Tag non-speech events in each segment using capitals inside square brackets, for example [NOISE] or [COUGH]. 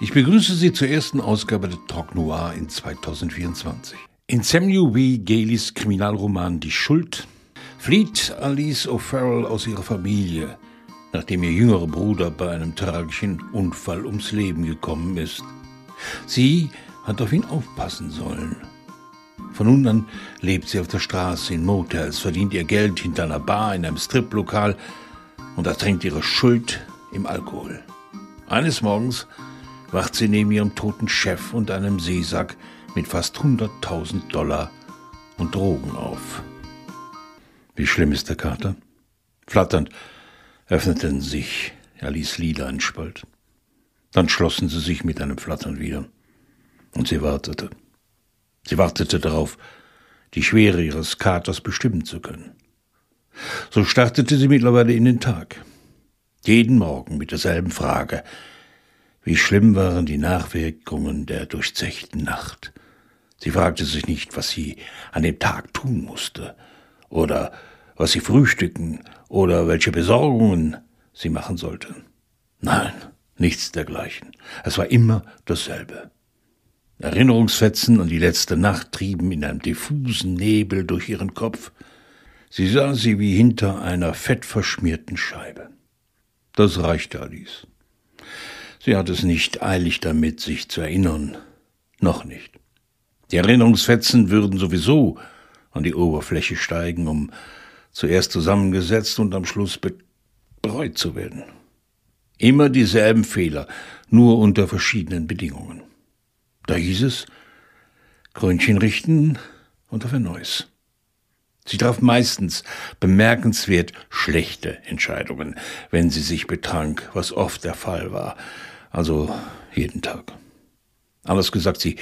Ich begrüße Sie zur ersten Ausgabe der Talk Noir in 2024. In Samuel W. Galeys Kriminalroman Die Schuld flieht Alice O'Farrell aus ihrer Familie, nachdem ihr jüngerer Bruder bei einem tragischen Unfall ums Leben gekommen ist. Sie hat auf ihn aufpassen sollen. Von nun an lebt sie auf der Straße in Motels, verdient ihr Geld hinter einer Bar in einem Striplokal und ertränkt ihre Schuld im Alkohol. Eines Morgens wacht sie neben ihrem toten Chef und einem Seesack mit fast 100.000 Dollar und Drogen auf. Wie schlimm ist der Kater? Flatternd öffneten sich Alice Lieder ein Spalt. Dann schlossen sie sich mit einem Flattern wieder. Und sie wartete. Sie wartete darauf, die Schwere ihres Katers bestimmen zu können. So startete sie mittlerweile in den Tag. Jeden Morgen mit derselben Frage. Wie schlimm waren die Nachwirkungen der durchzechten Nacht? Sie fragte sich nicht, was sie an dem Tag tun musste, oder was sie frühstücken, oder welche Besorgungen sie machen sollte. Nein, nichts dergleichen. Es war immer dasselbe. Erinnerungsfetzen an die letzte Nacht trieben in einem diffusen Nebel durch ihren Kopf. Sie sah sie wie hinter einer fettverschmierten Scheibe. Das reichte Alice. Sie hatte es nicht eilig damit, sich zu erinnern. Noch nicht. Die Erinnerungsfetzen würden sowieso an die Oberfläche steigen, um zuerst zusammengesetzt und am Schluss bereut zu werden. Immer dieselben Fehler, nur unter verschiedenen Bedingungen. Da hieß es, Krönchen richten und auf ein neues. Sie traf meistens bemerkenswert schlechte Entscheidungen, wenn sie sich betrank, was oft der Fall war, also jeden Tag. Anders gesagt, sie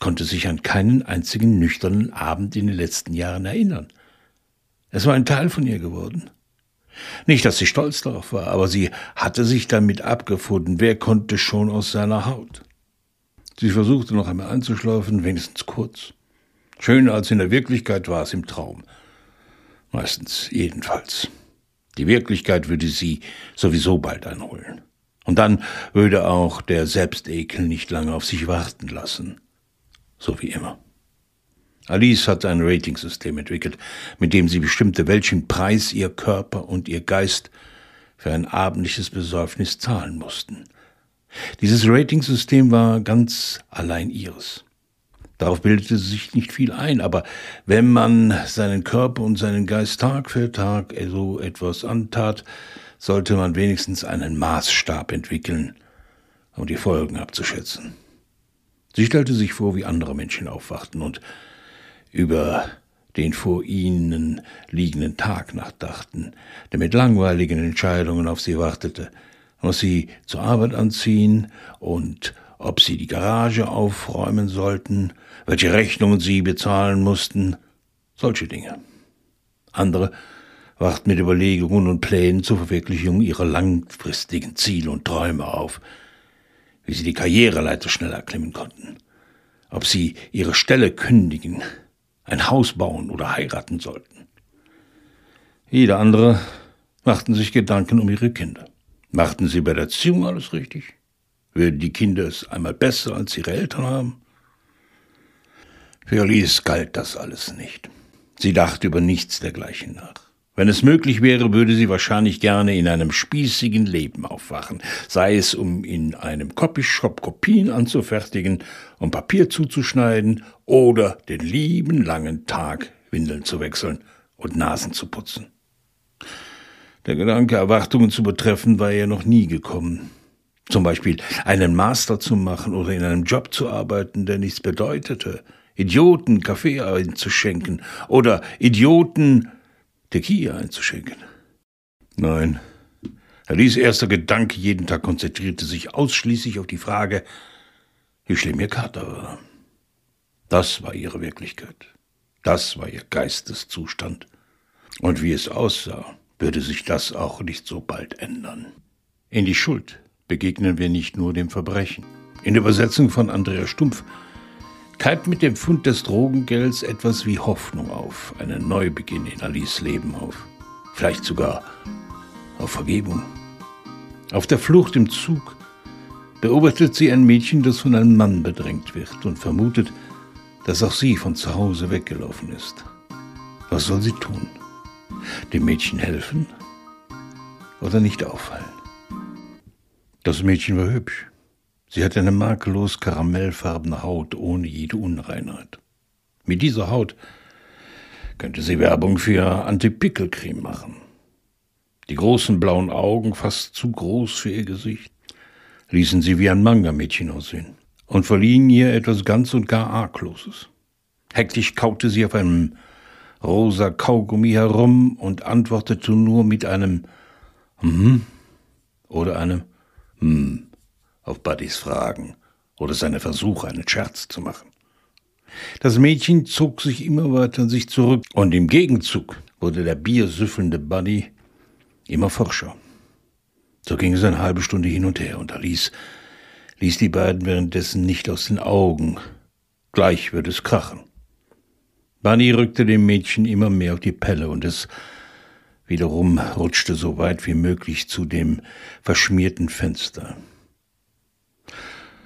konnte sich an keinen einzigen nüchternen Abend in den letzten Jahren erinnern. Es war ein Teil von ihr geworden. Nicht, dass sie stolz darauf war, aber sie hatte sich damit abgefunden, wer konnte schon aus seiner Haut. Sie versuchte noch einmal einzuschlafen, wenigstens kurz. Schöner als in der Wirklichkeit war es im Traum. Meistens jedenfalls. Die Wirklichkeit würde sie sowieso bald einholen. Und dann würde auch der Selbstekel nicht lange auf sich warten lassen. So wie immer. Alice hatte ein Ratingsystem entwickelt, mit dem sie bestimmte, welchen Preis ihr Körper und ihr Geist für ein abendliches Besäufnis zahlen mussten. Dieses Ratingsystem war ganz allein ihres. Darauf bildete sie sich nicht viel ein, aber wenn man seinen Körper und seinen Geist Tag für Tag so etwas antat, sollte man wenigstens einen Maßstab entwickeln, um die Folgen abzuschätzen. Sie stellte sich vor, wie andere Menschen aufwachten und über den vor ihnen liegenden Tag nachdachten, der mit langweiligen Entscheidungen auf sie wartete, was sie zur Arbeit anziehen und ob sie die Garage aufräumen sollten, welche Rechnungen sie bezahlen mussten, solche Dinge. Andere wacht mit Überlegungen und Plänen zur Verwirklichung ihrer langfristigen Ziele und Träume auf, wie sie die Karriereleiter schneller erklimmen konnten, ob sie ihre Stelle kündigen, ein Haus bauen oder heiraten sollten. Jeder andere machten sich Gedanken um ihre Kinder. Machten sie bei der Erziehung alles richtig? Würden die Kinder es einmal besser als ihre Eltern haben? Für Alice galt das alles nicht. Sie dachte über nichts dergleichen nach. Wenn es möglich wäre, würde sie wahrscheinlich gerne in einem spießigen Leben aufwachen, sei es um in einem Copyshop Kopien anzufertigen, um Papier zuzuschneiden oder den lieben langen Tag Windeln zu wechseln und Nasen zu putzen. Der Gedanke, Erwartungen zu betreffen, war ihr noch nie gekommen. Zum Beispiel einen Master zu machen oder in einem Job zu arbeiten, der nichts bedeutete. Idioten Kaffee einzuschenken oder Idioten Tequila einzuschenken. Nein. Alice erster Gedanke jeden Tag konzentrierte sich ausschließlich auf die Frage, wie schlimm ihr Kater war. Das war ihre Wirklichkeit. Das war ihr Geisteszustand. Und wie es aussah, würde sich das auch nicht so bald ändern. In die Schuld begegnen wir nicht nur dem Verbrechen. In der Übersetzung von Andreas Stumpf keimt mit dem Fund des Drogengelds etwas wie Hoffnung auf, einen Neubeginn in Alice Leben auf. Vielleicht sogar auf Vergebung. Auf der Flucht im Zug beobachtet sie ein Mädchen, das von einem Mann bedrängt wird und vermutet, dass auch sie von zu Hause weggelaufen ist. Was soll sie tun? Dem Mädchen helfen oder nicht auffallen? Das Mädchen war hübsch. Sie hatte eine makellos karamellfarbene Haut ohne jede Unreinheit. Mit dieser Haut könnte sie Werbung für Antipickelcreme machen. Die großen blauen Augen, fast zu groß für ihr Gesicht, ließen sie wie ein Manga-Mädchen aussehen und verliehen ihr etwas ganz und gar Argloses. Hektisch kaute sie auf einem rosa Kaugummi herum und antwortete nur mit einem Hm oder einem Hm auf Buddys Fragen oder seine Versuche, einen Scherz zu machen. Das Mädchen zog sich immer weiter an sich zurück und im Gegenzug wurde der biersüffelnde Buddy immer forscher. So ging es eine halbe Stunde hin und her und Alice ließ die beiden währenddessen nicht aus den Augen. Gleich würde es krachen. Bunny rückte dem Mädchen immer mehr auf die Pelle und es wiederum rutschte so weit wie möglich zu dem verschmierten Fenster.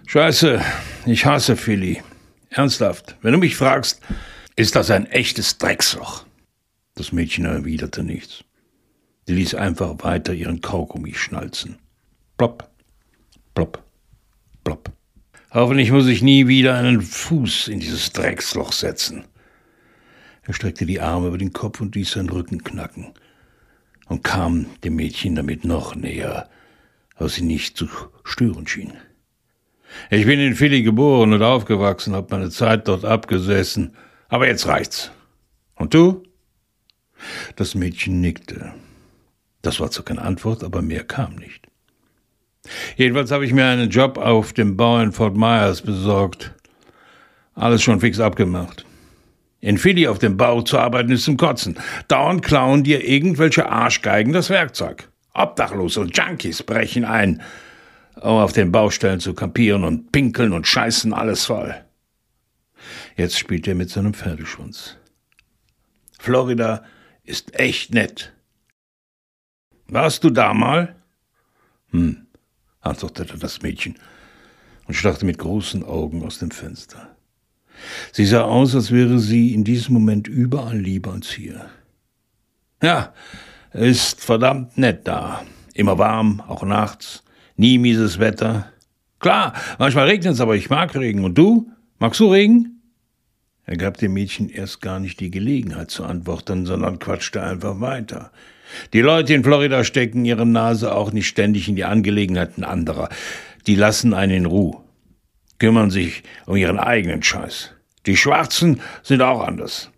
Scheiße, ich hasse Philly. Ernsthaft, wenn du mich fragst, ist das ein echtes Drecksloch. Das Mädchen erwiderte nichts. Sie ließ einfach weiter ihren Kaugummi schnalzen. Plopp, plopp, plopp. Hoffentlich muss ich nie wieder einen Fuß in dieses Drecksloch setzen. Er streckte die Arme über den Kopf und ließ seinen Rücken knacken und kam dem Mädchen damit noch näher, was sie nicht zu stören schien. Ich bin in Philly geboren und aufgewachsen, hab meine Zeit dort abgesessen. Aber jetzt reicht's. Und du? Das Mädchen nickte. Das war zwar keine Antwort, aber mehr kam nicht. Jedenfalls habe ich mir einen Job auf dem Bau in Fort Myers besorgt. Alles schon fix abgemacht. In Philly auf dem Bau zu arbeiten ist zum Kotzen. Dauernd klauen dir irgendwelche Arschgeigen das Werkzeug. Obdachlose und Junkies brechen ein um auf den Baustellen zu kampieren und pinkeln und scheißen alles voll. Jetzt spielt er mit seinem Pferdeschwanz. Florida ist echt nett. Warst du da mal? Hm, antwortete das Mädchen und starrte mit großen Augen aus dem Fenster. Sie sah aus, als wäre sie in diesem Moment überall lieber als hier. Ja, ist verdammt nett da. Immer warm, auch nachts. Nie mieses Wetter. Klar, manchmal regnet es, aber ich mag Regen. Und du? Magst du Regen? Er gab dem Mädchen erst gar nicht die Gelegenheit zu antworten, sondern quatschte einfach weiter. Die Leute in Florida stecken ihre Nase auch nicht ständig in die Angelegenheiten anderer. Die lassen einen in Ruhe, kümmern sich um ihren eigenen Scheiß. Die Schwarzen sind auch anders.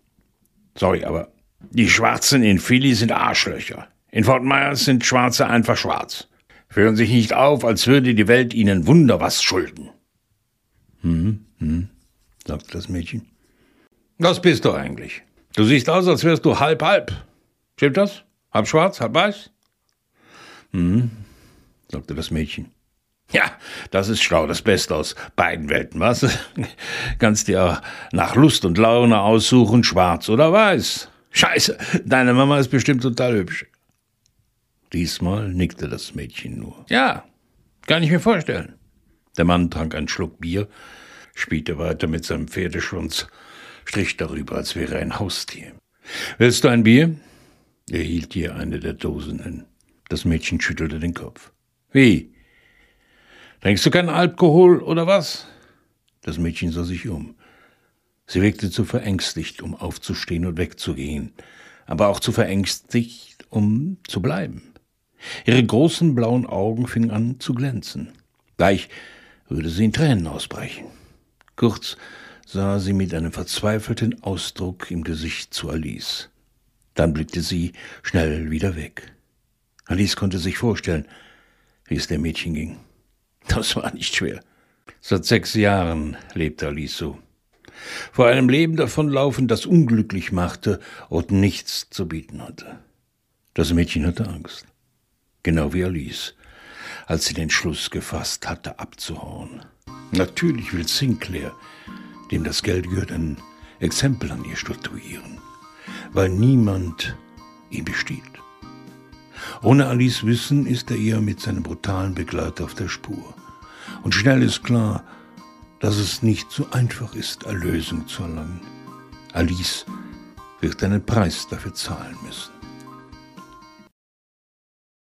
Sorry, aber die Schwarzen in Philly sind Arschlöcher. In Fort Myers sind Schwarze einfach schwarz. Führen sich nicht auf, als würde die Welt ihnen Wunder was schulden. Hm, hm, sagte das Mädchen. Was bist du eigentlich? Du siehst aus, als wärst du halb halb. Stimmt das? Halb schwarz, halb weiß? Hm, sagte das Mädchen. Ja, das ist schlau, das Beste aus beiden Welten, was? [LAUGHS] Kannst dir nach Lust und Laune aussuchen, schwarz oder weiß. Scheiße, deine Mama ist bestimmt total hübsch. Diesmal nickte das Mädchen nur. Ja, kann ich mir vorstellen. Der Mann trank einen Schluck Bier, spielte weiter mit seinem Pferdeschwanz, strich darüber, als wäre ein Haustier. Willst du ein Bier? Er hielt ihr eine der Dosen hin. Das Mädchen schüttelte den Kopf. Wie? Trinkst du keinen Alkohol oder was? Das Mädchen sah sich um. Sie wirkte zu verängstigt, um aufzustehen und wegzugehen, aber auch zu verängstigt, um zu bleiben. Ihre großen blauen Augen fingen an zu glänzen. Gleich würde sie in Tränen ausbrechen. Kurz sah sie mit einem verzweifelten Ausdruck im Gesicht zu Alice. Dann blickte sie schnell wieder weg. Alice konnte sich vorstellen, wie es dem Mädchen ging. Das war nicht schwer. Seit sechs Jahren lebte Alice so. Vor einem Leben davonlaufen, das unglücklich machte und nichts zu bieten hatte. Das Mädchen hatte Angst genau wie Alice, als sie den Schluss gefasst hatte, abzuhauen. Natürlich will Sinclair, dem das Geld gehört, ein Exempel an ihr statuieren, weil niemand ihm besteht. Ohne Alice Wissen ist er ihr mit seinem brutalen Begleiter auf der Spur. Und schnell ist klar, dass es nicht so einfach ist, Erlösung zu erlangen. Alice wird einen Preis dafür zahlen müssen.